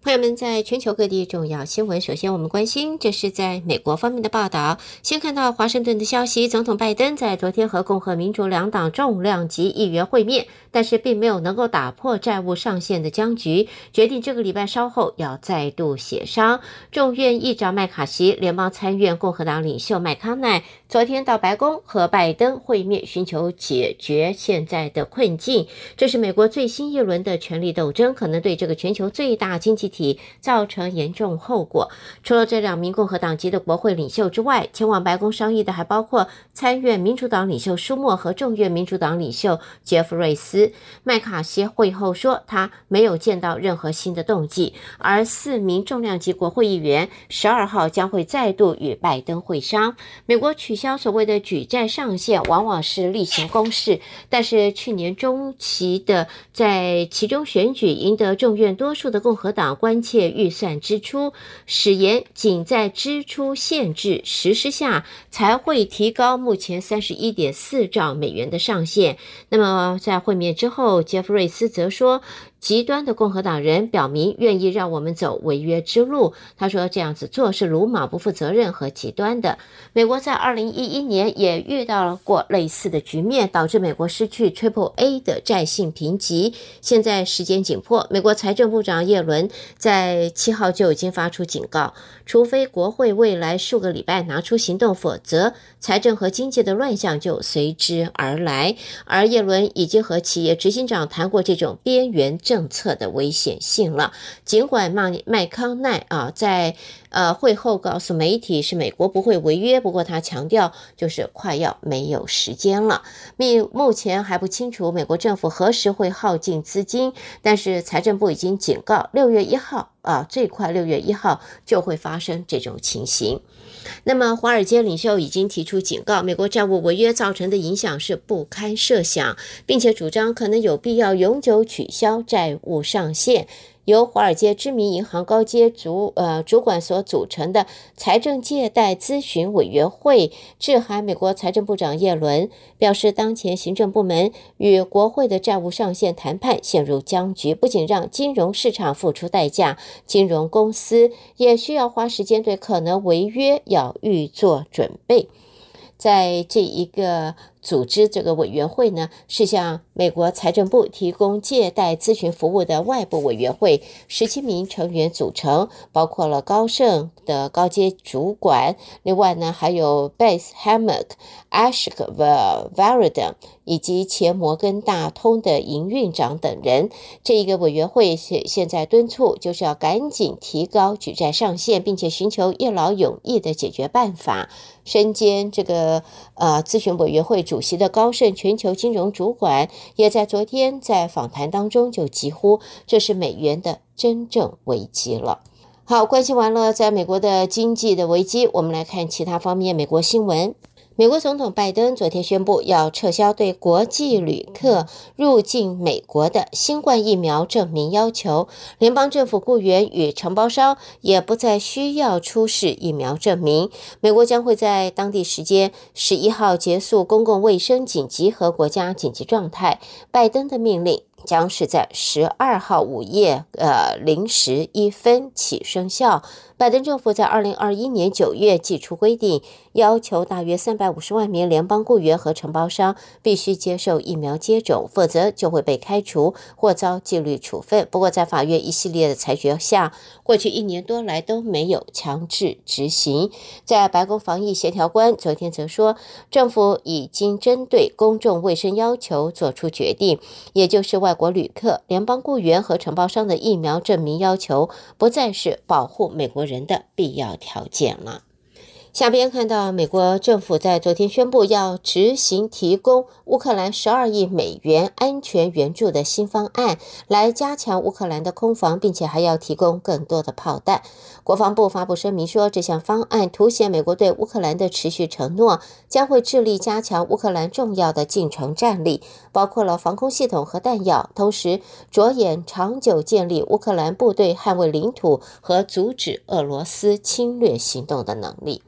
朋友们，在全球各地重要新闻，首先我们关心，这是在美国方面的报道。先看到华盛顿的消息，总统拜登在昨天和共和民主两党重量级议员会面，但是并没有能够打破债务上限的僵局，决定这个礼拜稍后要再度协商。众院议长麦卡锡、联邦参院共和党领袖麦康奈昨天到白宫和拜登会面，寻求解决现在的困境。这是美国最新一轮的权力斗争，可能对这个全球最大经济体造成严重后果。除了这两名共和党籍的国会领袖之外，前往白宫商议的还包括参院民主党领袖舒默和众院民主党领袖杰弗瑞斯。麦卡锡会后说，他没有见到任何新的动机。而四名重量级国会议员十二号将会再度与拜登会商。美国取消所谓的举债上限，往往是例行公事。但是去年中期的在其中选举赢得众院多数的共和党关切预算支出，史言仅在支出限制实施下才会提高目前三十一点四兆美元的上限。那么在会面之后，杰弗瑞斯则说。极端的共和党人表明愿意让我们走违约之路。他说这样子做是鲁莽、不负责任和极端的。美国在二零一一年也遇到了过类似的局面，导致美国失去 Triple A 的债信评级。现在时间紧迫，美国财政部长耶伦在七号就已经发出警告，除非国会未来数个礼拜拿出行动，否则财政和经济的乱象就随之而来。而耶伦已经和企业执行长谈过这种边缘。政策的危险性了。尽管麦麦康奈啊在呃会后告诉媒体是美国不会违约，不过他强调就是快要没有时间了。目目前还不清楚美国政府何时会耗尽资金，但是财政部已经警告，六月一号啊，最快六月一号就会发生这种情形。那么，华尔街领袖已经提出警告，美国债务违约造成的影响是不堪设想，并且主张可能有必要永久取消债务上限。由华尔街知名银行高阶主呃主管所组成的财政借贷咨询委员会致函美国财政部长耶伦，表示当前行政部门与国会的债务上限谈判陷入僵局，不仅让金融市场付出代价，金融公司也需要花时间对可能违约要预做准备。在这一个。组织这个委员会呢，是向美国财政部提供借贷咨询服务的外部委员会，十七名成员组成，包括了高盛的高阶主管，另外呢还有 Beth Hammack、Ashok Varadan 以及前摩根大通的营运长等人。这一个委员会现现在敦促，就是要赶紧提高举债上限，并且寻求一劳永逸的解决办法。身兼这个呃咨询委员会主席的高盛全球金融主管，也在昨天在访谈当中就疾呼，这是美元的真正危机了。好，关心完了在美国的经济的危机，我们来看其他方面美国新闻。美国总统拜登昨天宣布，要撤销对国际旅客入境美国的新冠疫苗证明要求，联邦政府雇员与承包商也不再需要出示疫苗证明。美国将会在当地时间十一号结束公共卫生紧急和国家紧急状态。拜登的命令。将是在十二号午夜，呃零时一分起生效。拜登政府在二零二一年九月寄出规定，要求大约三百五十万名联邦雇员和承包商必须接受疫苗接种，否则就会被开除或遭纪律处分。不过，在法院一系列的裁决下，过去一年多来都没有强制执行。在白宫防疫协调官昨天则说，政府已经针对公众卫生要求做出决定，也就是外国旅客、联邦雇员和承包商的疫苗证明要求不再是保护美国人的必要条件了。下边看到，美国政府在昨天宣布要执行提供乌克兰十二亿美元安全援助的新方案，来加强乌克兰的空防，并且还要提供更多的炮弹。国防部发布声明说，这项方案凸显美国对乌克兰的持续承诺，将会致力加强乌克兰重要的近程战力，包括了防空系统和弹药，同时着眼长久建立乌克兰部队捍卫领土和阻止俄罗斯侵略行动的能力。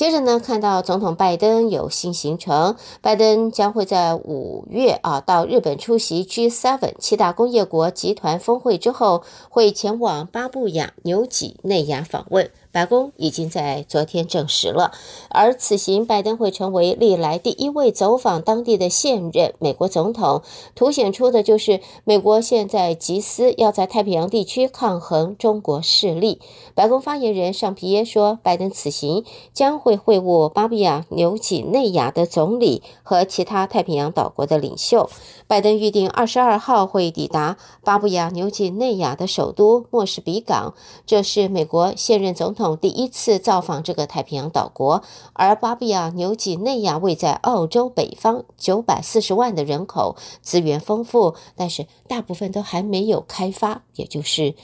接着呢，看到总统拜登有新行程，拜登将会在五月啊到日本出席 G7 七大工业国集团峰会之后，会前往巴布亚纽几内亚访问。白宫已经在昨天证实了，而此行拜登会成为历来第一位走访当地的现任美国总统，凸显出的就是美国现在急思要在太平洋地区抗衡中国势力。白宫发言人尚皮耶说，拜登此行将会会晤巴布亚纽几内亚的总理和其他太平洋岛国的领袖。拜登预定二十二号会抵达巴布亚纽几内亚的首都莫士比港，这是美国现任总统第一次造访这个太平洋岛国。而巴布亚纽几内亚位在澳洲北方，九百四十万的人口，资源丰富，但是大部分都还没有开发，也就是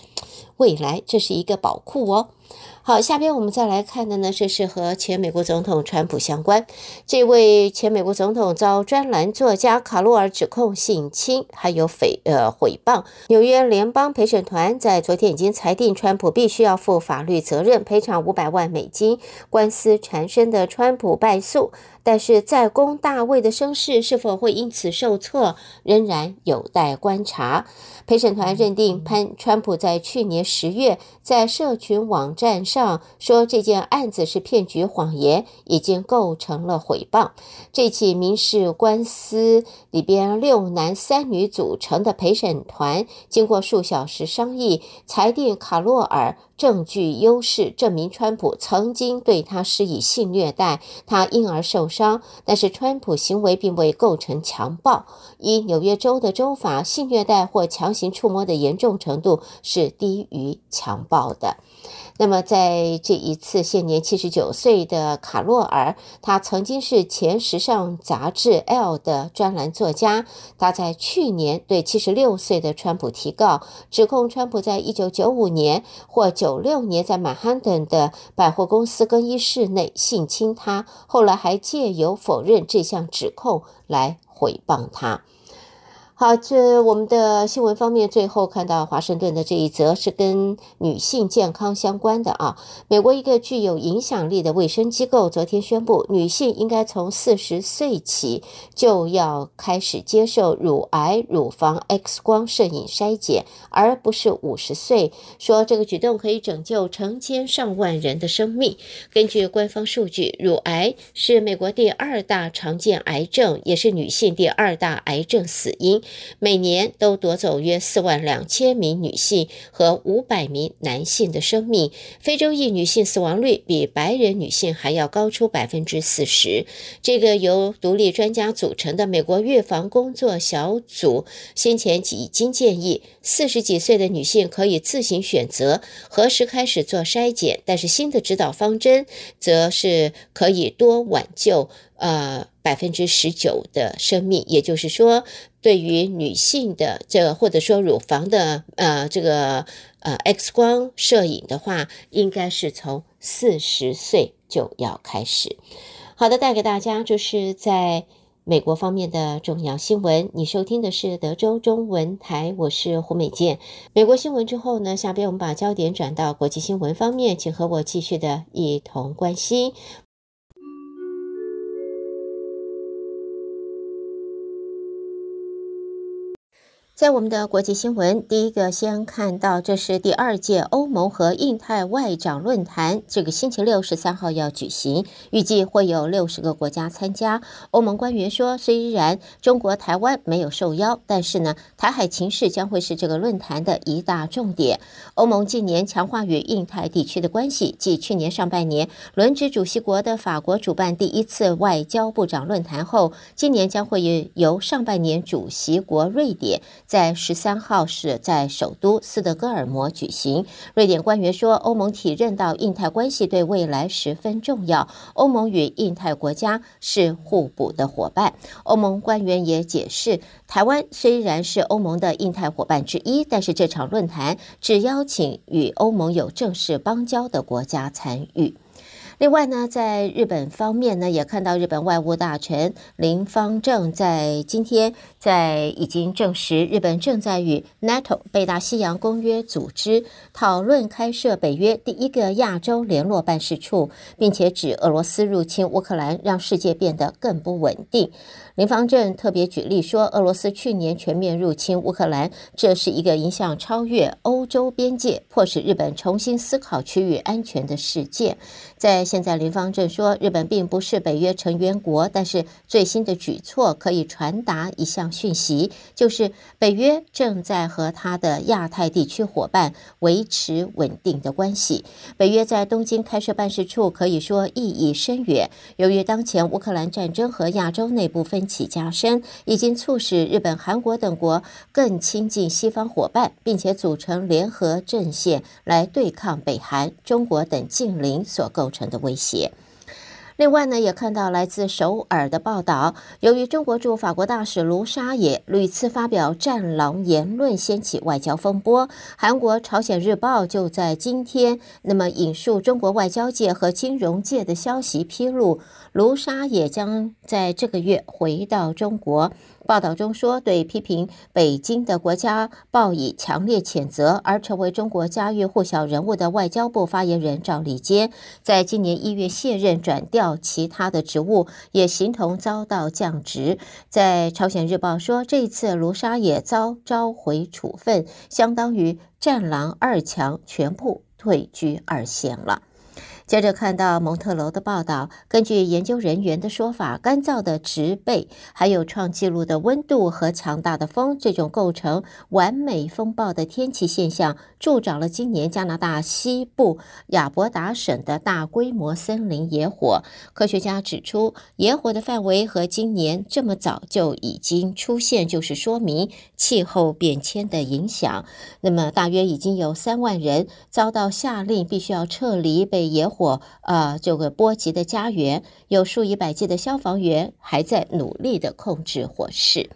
未来这是一个宝库哦。好，下边我们再来看的呢，这是和前美国总统川普相关。这位前美国总统遭专栏作家卡洛尔指控性侵，还有诽呃毁谤。纽约联邦陪审团在昨天已经裁定，川普必须要负法律责任，赔偿五百万美金。官司缠身的川普败诉，但是在攻大卫的声势是否会因此受挫，仍然有待观察。陪审团认定潘川普在去年十月在社群网站上说这件案子是骗局谎言，已经构成了诽谤。这起民事官司里边六男三女组成的陪审团，经过数小时商议，裁定卡洛尔证据优势，证明川普曾经对他施以性虐待，他因而受伤。但是川普行为并未构成强暴。一纽约州的州法，性虐待或强行触摸的严重程度是低于强暴的。那么，在这一次，现年七十九岁的卡洛尔，他曾经是前时尚杂志《L》的专栏作家。他在去年对七十六岁的川普提告，指控川普在一九九五年或九六年在曼哈顿的百货公司更衣室内性侵他，后来还借由否认这项指控来诽谤他。好，这我们的新闻方面，最后看到华盛顿的这一则是跟女性健康相关的啊。美国一个具有影响力的卫生机构昨天宣布，女性应该从四十岁起就要开始接受乳癌乳房 X 光摄影筛检，而不是五十岁。说这个举动可以拯救成千上万人的生命。根据官方数据，乳癌是美国第二大常见癌症，也是女性第二大癌症死因。每年都夺走约四万两千名女性和五百名男性的生命。非洲裔女性死亡率比白人女性还要高出百分之四十。这个由独立专家组成的美国预防工作小组先前已经建议，四十几岁的女性可以自行选择何时开始做筛检，但是新的指导方针则是可以多挽救呃百分之十九的生命，也就是说。对于女性的这或者说乳房的呃这个呃 X 光摄影的话，应该是从四十岁就要开始。好的，带给大家就是在美国方面的重要新闻。你收听的是德州中文台，我是胡美健。美国新闻之后呢，下边我们把焦点转到国际新闻方面，请和我继续的一同关心。在我们的国际新闻，第一个先看到，这是第二届欧盟和印太外长论坛，这个星期六十三号要举行，预计会有六十个国家参加。欧盟官员说，虽然中国台湾没有受邀，但是呢，台海情势将会是这个论坛的一大重点。欧盟近年强化与印太地区的关系，继去年上半年轮值主席国的法国主办第一次外交部长论坛后，今年将会由上半年主席国瑞典。在十三号是在首都斯德哥尔摩举行。瑞典官员说，欧盟体认到印太关系对未来十分重要。欧盟与印太国家是互补的伙伴。欧盟官员也解释，台湾虽然是欧盟的印太伙伴之一，但是这场论坛只邀请与欧盟有正式邦交的国家参与。另外呢，在日本方面呢，也看到日本外务大臣林方正在今天在已经证实，日本正在与 NATO 北大西洋公约组织讨论开设北约第一个亚洲联络办事处，并且指俄罗斯入侵乌克兰让世界变得更不稳定。林芳正特别举例说，俄罗斯去年全面入侵乌克兰，这是一个影响超越欧洲边界，迫使日本重新思考区域安全的事件。在现在，林芳正说，日本并不是北约成员国，但是最新的举措可以传达一项讯息，就是北约正在和他的亚太地区伙伴维持稳定的关系。北约在东京开设办事处，可以说意义深远。由于当前乌克兰战争和亚洲内部分起加深，已经促使日本、韩国等国更亲近西方伙伴，并且组成联合阵线来对抗北韩、中国等近邻所构成的威胁。另外呢，也看到来自首尔的报道，由于中国驻法国大使卢沙野屡次发表战狼言论，掀起外交风波。韩国《朝鲜日报》就在今天，那么引述中国外交界和金融界的消息披露，卢沙也将在这个月回到中国。报道中说，对批评北京的国家报以强烈谴责，而成为中国家喻户晓人物的外交部发言人赵立坚，在今年一月卸任转调其他的职务，也形同遭到降职。在朝鲜日报说，这次卢沙也遭召回处分，相当于战狼二强全部退居二线了。接着看到蒙特娄的报道，根据研究人员的说法，干燥的植被、还有创纪录的温度和强大的风，这种构成完美风暴的天气现象，助长了今年加拿大西部亚伯达省的大规模森林野火。科学家指出，野火的范围和今年这么早就已经出现，就是说明气候变迁的影响。那么，大约已经有三万人遭到下令，必须要撤离被野。火呃，这个波及的家园，有数以百计的消防员还在努力的控制火势。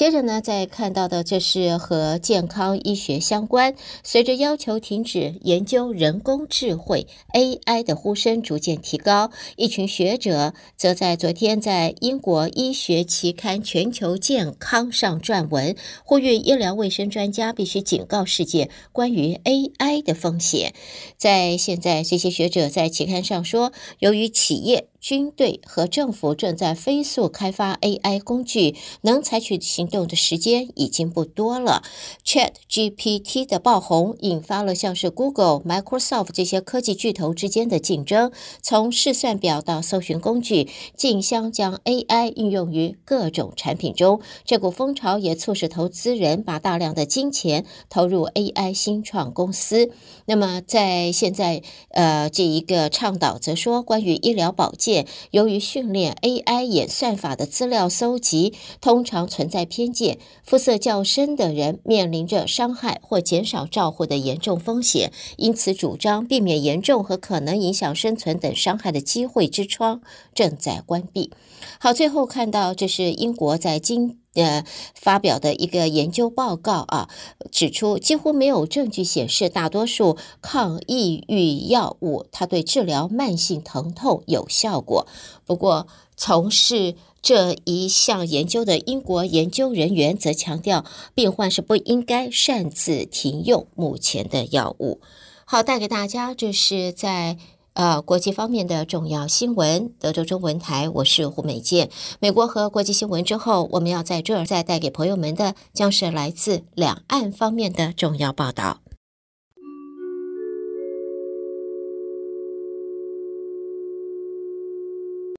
接着呢，再看到的这是和健康医学相关。随着要求停止研究人工智慧 AI 的呼声逐渐提高，一群学者则在昨天在英国医学期刊《全球健康》上撰文，呼吁医疗卫生专家必须警告世界关于 AI 的风险。在现在，这些学者在期刊上说，由于企业军队和政府正在飞速开发 AI 工具，能采取行动的时间已经不多了。ChatGPT 的爆红引发了像是 Google、Microsoft 这些科技巨头之间的竞争，从试算表到搜寻工具，竞相将 AI 应用于各种产品中。这股风潮也促使投资人把大量的金钱投入 AI 新创公司。那么在现在，呃，这一个倡导则说，关于医疗保健。由于训练 AI 演算法的资料搜集通常存在偏见，肤色较深的人面临着伤害或减少照护的严重风险，因此主张避免严重和可能影响生存等伤害的机会之窗正在关闭。好，最后看到这是英国在今。呃，发表的一个研究报告啊，指出几乎没有证据显示大多数抗抑郁药物它对治疗慢性疼痛有效果。不过，从事这一项研究的英国研究人员则强调，病患是不应该擅自停用目前的药物。好，带给大家这是在。呃，国际方面的重要新闻，德州中文台，我是胡美健。美国和国际新闻之后，我们要在这儿再带给朋友们的，将是来自两岸方面的重要报道。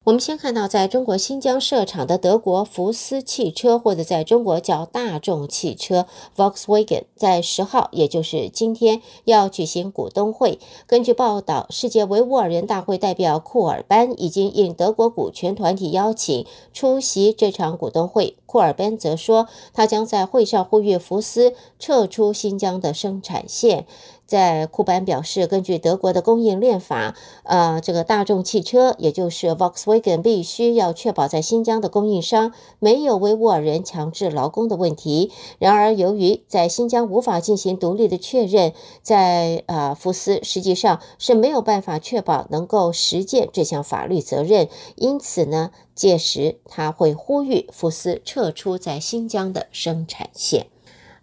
我们先看到，在中国新疆设厂的德国福斯汽车，或者在中国叫大众汽车 Volkswagen，在十号，也就是今天要举行股东会。根据报道，世界维吾尔人大会代表库尔班已经应德国股权团体邀请出席这场股东会。库尔班则说，他将在会上呼吁福斯撤出新疆的生产线。在库班表示，根据德国的供应链法，呃，这个大众汽车，也就是 Volkswagen，必须要确保在新疆的供应商没有维吾尔人强制劳工的问题。然而，由于在新疆无法进行独立的确认，在呃，福斯实际上是没有办法确保能够实践这项法律责任。因此呢，届时他会呼吁福斯撤出在新疆的生产线。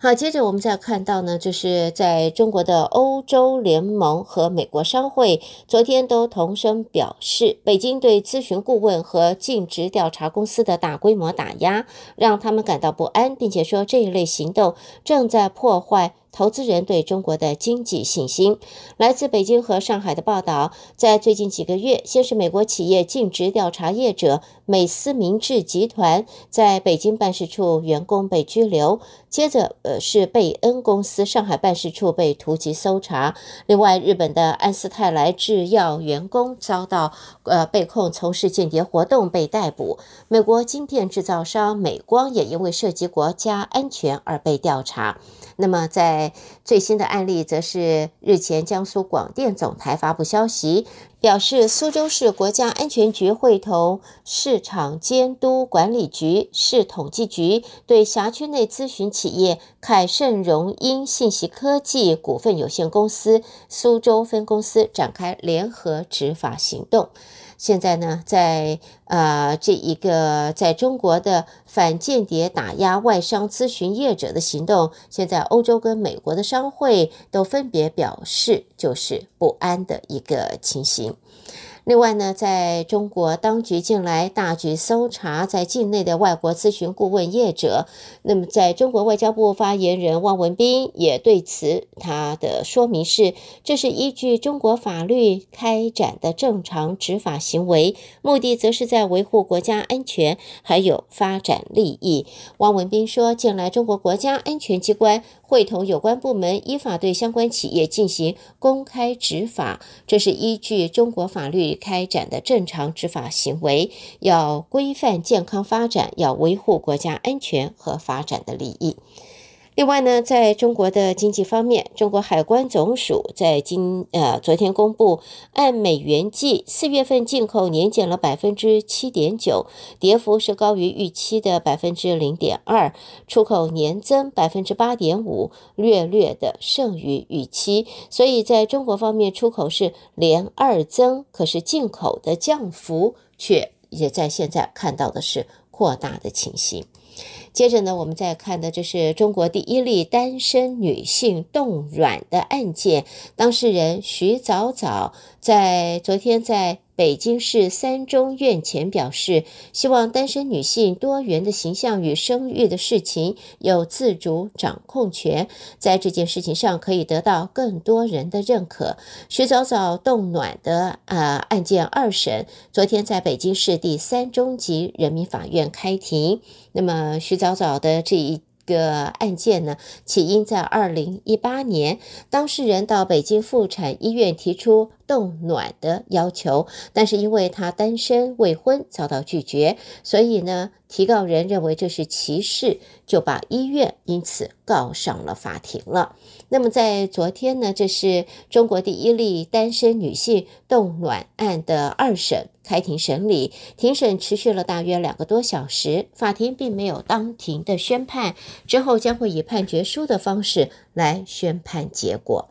好，接着我们再看到呢，就是在中国的欧洲联盟和美国商会昨天都同声表示，北京对咨询顾问和尽职调查公司的大规模打压，让他们感到不安，并且说这一类行动正在破坏。投资人对中国的经济信心。来自北京和上海的报道，在最近几个月，先是美国企业尽职调查业者美思明智集团在北京办事处员工被拘留，接着呃是贝恩公司上海办事处被突击搜查。另外，日本的安斯泰来制药员工遭到呃被控从事间谍活动被逮捕。美国晶片制造商美光也因为涉及国家安全而被调查。那么，在最新的案例，则是日前江苏广电总台发布消息，表示苏州市国家安全局会同市场监督管理局、市统计局，对辖区内咨询企业凯盛荣英信息科技股份有限公司苏州分公司展开联合执法行动。现在呢，在呃这一个在中国的反间谍打压外商咨询业者的行动，现在欧洲跟美国的商会都分别表示就是不安的一个情形。另外呢，在中国当局近来大举搜查在境内的外国咨询顾问业者，那么在中国外交部发言人汪文斌也对此他的说明是，这是依据中国法律开展的正常执法行为，目的则是在维护国家安全还有发展利益。汪文斌说，近来中国国家安全机关会同有关部门依法对相关企业进行公开执法，这是依据中国法律。开展的正常执法行为，要规范健康发展，要维护国家安全和发展的利益。另外呢，在中国的经济方面，中国海关总署在今呃昨天公布，按美元计，四月份进口年减了百分之七点九，跌幅是高于预期的百分之零点二；出口年增百分之八点五，略略的胜于预期。所以，在中国方面，出口是连二增，可是进口的降幅却也在现在看到的是扩大的情形。接着呢，我们再看的这是中国第一例单身女性冻卵的案件，当事人徐早早在昨天在。北京市三中院前表示，希望单身女性多元的形象与生育的事情有自主掌控权，在这件事情上可以得到更多人的认可。徐早早冻卵的呃案件二审，昨天在北京市第三中级人民法院开庭。那么徐早早的这一。个案件呢，起因在二零一八年，当事人到北京妇产医院提出冻卵的要求，但是因为他单身未婚，遭到拒绝，所以呢，提告人认为这是歧视，就把医院因此告上了法庭了。那么在昨天呢，这是中国第一例单身女性冻卵案的二审。开庭审理，庭审持续了大约两个多小时，法庭并没有当庭的宣判，之后将会以判决书的方式来宣判结果。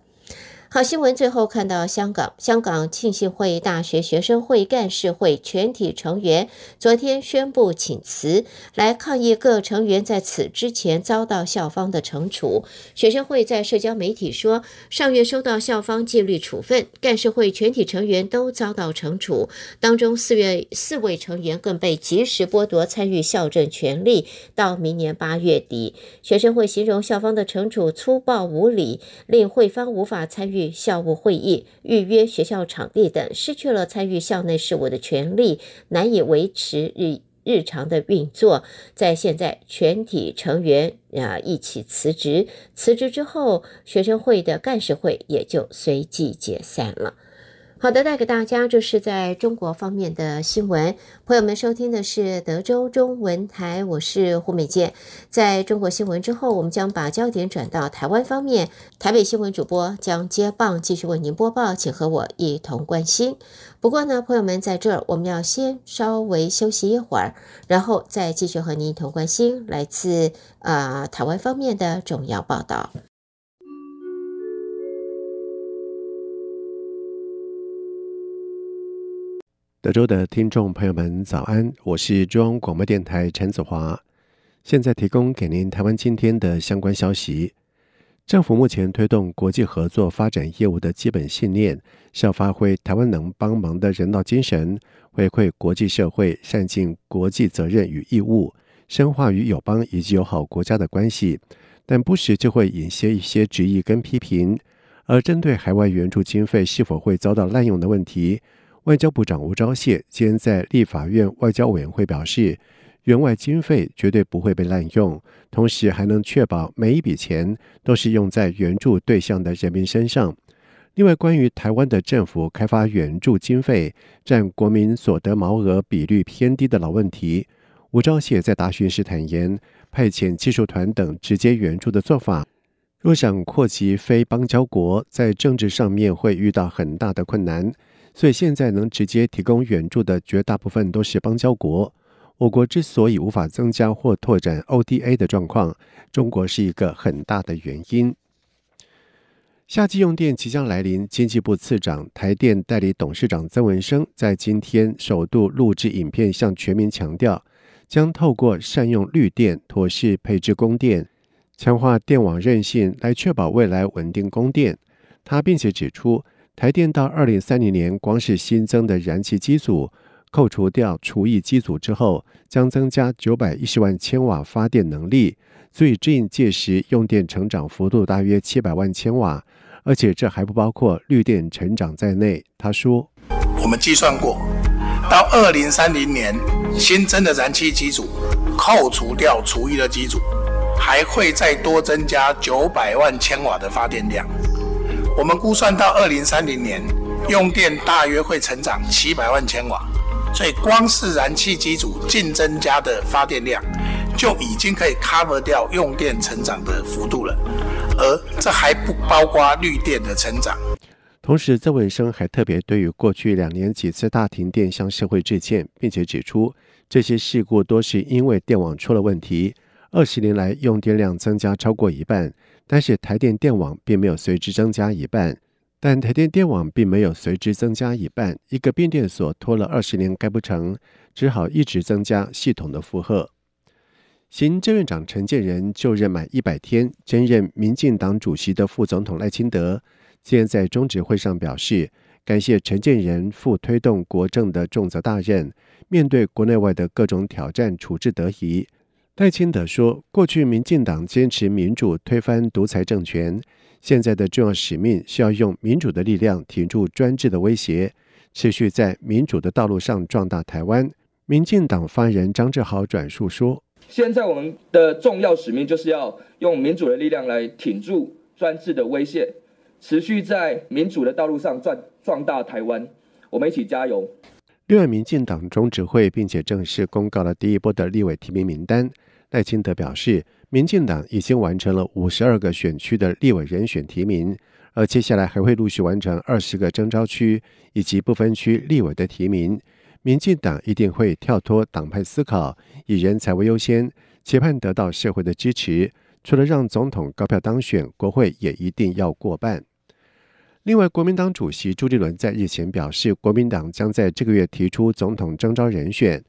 好新闻，最后看到香港，香港浸信会大学学生会干事会全体成员昨天宣布请辞，来抗议各成员在此之前遭到校方的惩处。学生会在社交媒体说，上月收到校方纪律处分，干事会全体成员都遭到惩处，当中四月四位成员更被及时剥夺参与校政权利，到明年八月底。学生会形容校方的惩处粗暴无理，令会方无法参与。校务会议、预约学校场地等，失去了参与校内事务的权利，难以维持日日常的运作。在现在，全体成员啊一起辞职，辞职之后，学生会的干事会也就随即解散了。好的，带给大家就是在中国方面的新闻。朋友们收听的是德州中文台，我是胡美健。在中国新闻之后，我们将把焦点转到台湾方面。台北新闻主播将接棒继续为您播报，请和我一同关心。不过呢，朋友们在这儿，我们要先稍微休息一会儿，然后再继续和您一同关心来自啊、台湾方面的重要报道。德州的听众朋友们，早安！我是中央广播电台陈子华，现在提供给您台湾今天的相关消息。政府目前推动国际合作发展业务的基本信念，是要发挥台湾能帮忙的人道精神，回馈国际社会，善尽国际责任与义务，深化与友邦以及友好国家的关系。但不时就会引些一些质疑跟批评。而针对海外援助经费是否会遭到滥用的问题，外交部长吴钊燮今天在立法院外交委员会表示，援外经费绝对不会被滥用，同时还能确保每一笔钱都是用在援助对象的人民身上。另外，关于台湾的政府开发援助经费占国民所得毛额比率偏低的老问题，吴钊燮在答询时坦言，派遣技术团等直接援助的做法，若想扩及非邦交国，在政治上面会遇到很大的困难。所以现在能直接提供援助的绝大部分都是邦交国。我国之所以无法增加或拓展 ODA 的状况，中国是一个很大的原因。夏季用电即将来临，经济部次长、台电代理董事长曾文生在今天首度录制影片，向全民强调，将透过善用绿电、妥适配置供电、强化电网韧性，来确保未来稳定供电。他并且指出，台电到二零三零年，光是新增的燃气机组，扣除掉除役机组之后，将增加九百一十万千瓦发电能力，所以指引届时用电成长幅度大约七百万千瓦，而且这还不包括绿电成长在内。他说：“我们计算过，到二零三零年，新增的燃气机组，扣除掉除役的机组，还会再多增加九百万千瓦的发电量。”我们估算到二零三零年，用电大约会成长七百万千瓦，所以光是燃气机组净增加的发电量，就已经可以 cover 掉用电成长的幅度了，而这还不包括绿电的成长。同时，曾文生还特别对于过去两年几次大停电向社会致歉，并且指出这些事故都是因为电网出了问题。二十年来，用电量增加超过一半。但是台电电网并没有随之增加一半，但台电电网并没有随之增加一半，一个变电所拖了二十年盖不成，只好一直增加系统的负荷。行政院长陈建仁就任满一百天，兼任民进党主席的副总统赖清德，今天在中执会上表示，感谢陈建仁负推动国政的重责大任，面对国内外的各种挑战，处置得宜。赖清德说：“过去民进党坚持民主，推翻独裁政权。现在的重要使命是要用民主的力量挺住专制的威胁，持续在民主的道路上壮大台湾。”民进党发言人张志豪转述说：“现在我们的重要使命就是要用民主的力量来挺住专制的威胁，持续在民主的道路上壮壮大台湾。我们一起加油。”另外，民进党中执会并且正式公告了第一波的立委提名名单。赖清德表示，民进党已经完成了五十二个选区的立委人选提名，而接下来还会陆续完成二十个征召区以及不分区立委的提名。民进党一定会跳脱党派思考，以人才为优先，期盼得到社会的支持。除了让总统高票当选，国会也一定要过半。另外，国民党主席朱立伦在日前表示，国民党将在这个月提出总统征召人选。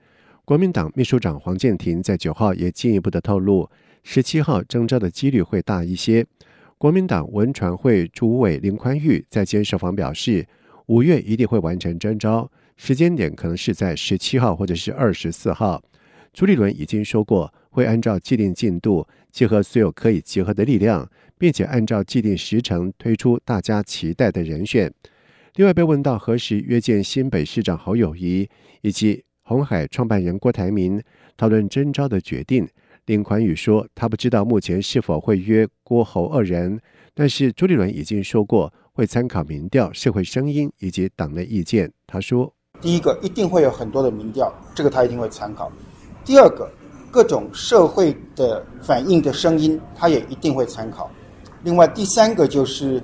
国民党秘书长黄健庭在九号也进一步的透露，十七号征召的几率会大一些。国民党文传会主委林宽裕在接受访表示，五月一定会完成征召，时间点可能是在十七号或者是二十四号。朱立伦已经说过，会按照既定进度，结合所有可以结合的力量，并且按照既定时程推出大家期待的人选。另外被问到何时约见新北市长侯友谊以及红海创办人郭台铭讨论征召的决定，林宽宇说他不知道目前是否会约郭侯二人，但是朱立伦已经说过会参考民调、社会声音以及党内意见。他说：“第一个，一定会有很多的民调，这个他一定会参考；第二个，各种社会的反应的声音，他也一定会参考；另外，第三个就是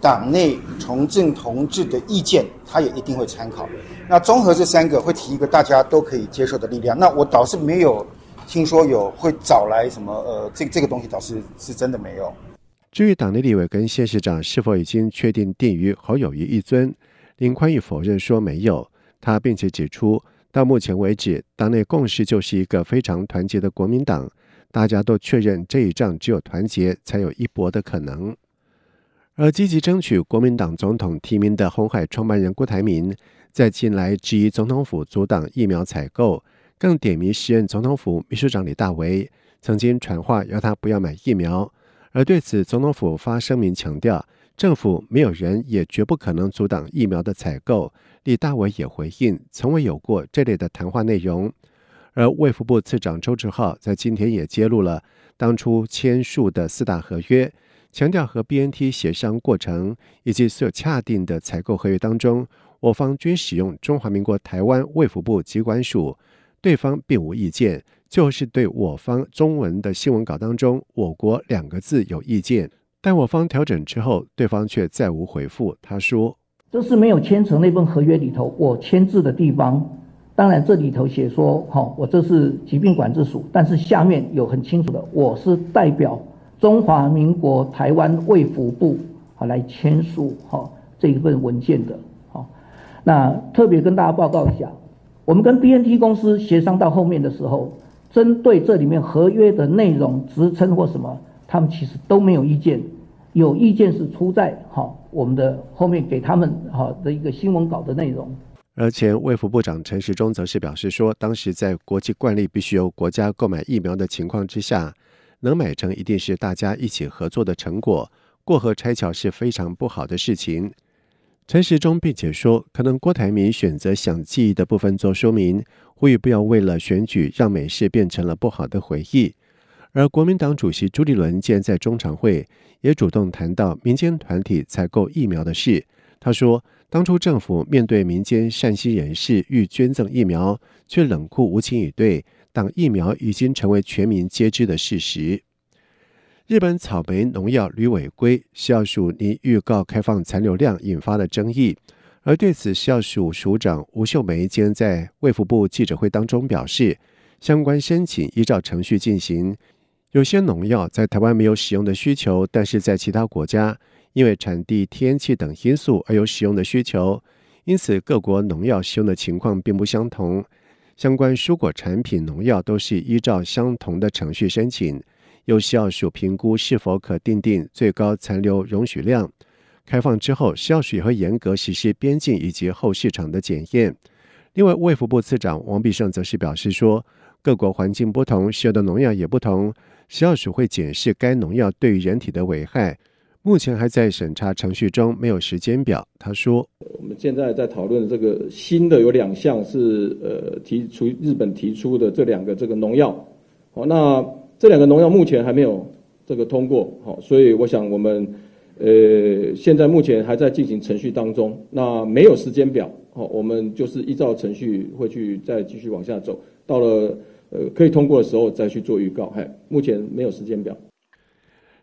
党内从政同志的意见，他也一定会参考。那综合这三个，会提一个大家都可以接受的力量。那我倒是没有听说有会找来什么呃，这这个东西倒是是真的没有。”至于党内立委跟县市长是否已经确定定于侯友谊一尊，林宽裕否认说没有。他并且指出，到目前为止，党内共识就是一个非常团结的国民党，大家都确认这一仗只有团结才有一搏的可能。而积极争取国民党总统提名的红海创办人郭台铭，在近来质疑总统府阻挡疫苗采购，更点名时任总统府秘书长李大为曾经传话要他不要买疫苗。而对此，总统府发声明强调，政府没有人也绝不可能阻挡疫苗的采购。李大为也回应，从未有过这类的谈话内容。而卫福部次长周志浩在今天也揭露了当初签署的四大合约，强调和 BNT 协商过程以及所有洽定的采购合约当中，我方均使用中华民国台湾卫福部疾管署，对方并无意见。就是对我方中文的新闻稿当中“我国”两个字有意见，但我方调整之后，对方却再无回复。他说：“这是没有签成那份合约里头我签字的地方。当然这里头写说，哈，我这是疾病管制署，但是下面有很清楚的，我是代表中华民国台湾卫福部好来签署哈这一份文件的。好，那特别跟大家报告一下，我们跟 BNT 公司协商到后面的时候。”针对这里面合约的内容、职称或什么，他们其实都没有意见。有意见是出在哈我们的后面给他们哈的一个新闻稿的内容。而前卫福部长陈时中则是表示说，当时在国际惯例必须由国家购买疫苗的情况之下，能买成一定是大家一起合作的成果。过河拆桥是非常不好的事情。陈时中并且说，可能郭台铭选择想记忆的部分做说明。呼吁不要为了选举让美事变成了不好的回忆。而国民党主席朱立伦今天在中常会也主动谈到民间团体采购疫苗的事。他说，当初政府面对民间善心人士欲捐赠疫苗，却冷酷无情以对，当疫苗已经成为全民皆知的事实。日本草莓农药屡违规，食药署拟预告开放残留量，引发了争议。而对此，食药署署长吴秀梅今天在卫福部记者会当中表示，相关申请依照程序进行。有些农药在台湾没有使用的需求，但是在其他国家因为产地、天气等因素而有使用的需求，因此各国农药使用的情况并不相同。相关蔬果产品农药都是依照相同的程序申请，由食药署评估是否可订定最高残留容许量。开放之后，食药署也会严格实施边境以及后市场的检验。另外，卫福部次长王必胜则是表示说，各国环境不同，需要的农药也不同，食药署会检视该农药对于人体的危害。目前还在审查程序中，没有时间表。他说：“我们现在在讨论这个新的有两项是呃提出日本提出的这两个这个农药，好，那这两个农药目前还没有这个通过，好，所以我想我们。”呃，现在目前还在进行程序当中，那没有时间表，好，我们就是依照程序会去再继续往下走，到了呃可以通过的时候再去做预告，嘿，目前没有时间表。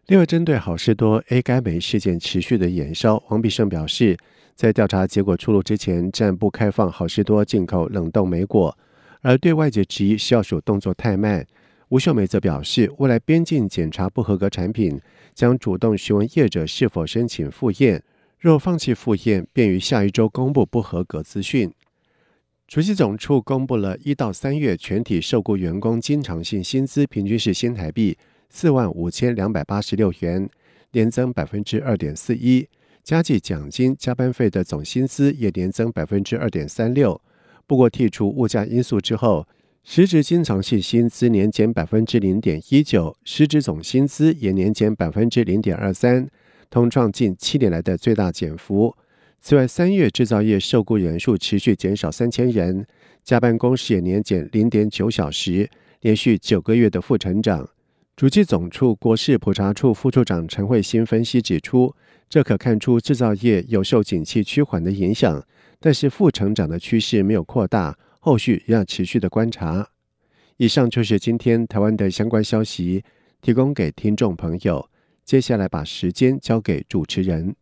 另外，针对好事多 A 该酶事件持续的延烧，王必胜表示，在调查结果出炉之前，暂不开放好事多进口冷冻莓果，而对外界质疑食药署动作太慢。吴秀梅则表示，未来边境检查不合格产品，将主动询问业者是否申请复验。若放弃复验，便于下一周公布不合格资讯。除夕总处公布了一到三月全体受雇员工经常性薪资平均是新台币四万五千两百八十六元，年增百分之二点四一。加计奖金、加班费的总薪资也年增百分之二点三六。不过剔除物价因素之后，实质经常性薪资年减百分之零点一九，实质总薪资也年减百分之零点二三，同创近七年来的最大减幅。此外，三月制造业受雇人数持续减少三千人，加班工时也年减零点九小时，连续九个月的负成长。主计总处国事普查处副处长陈慧欣分析指出，这可看出制造业有受景气趋缓的影响，但是负成长的趋势没有扩大，后续要持续的观察。以上就是今天台湾的相关消息，提供给听众朋友。接下来把时间交给主持人。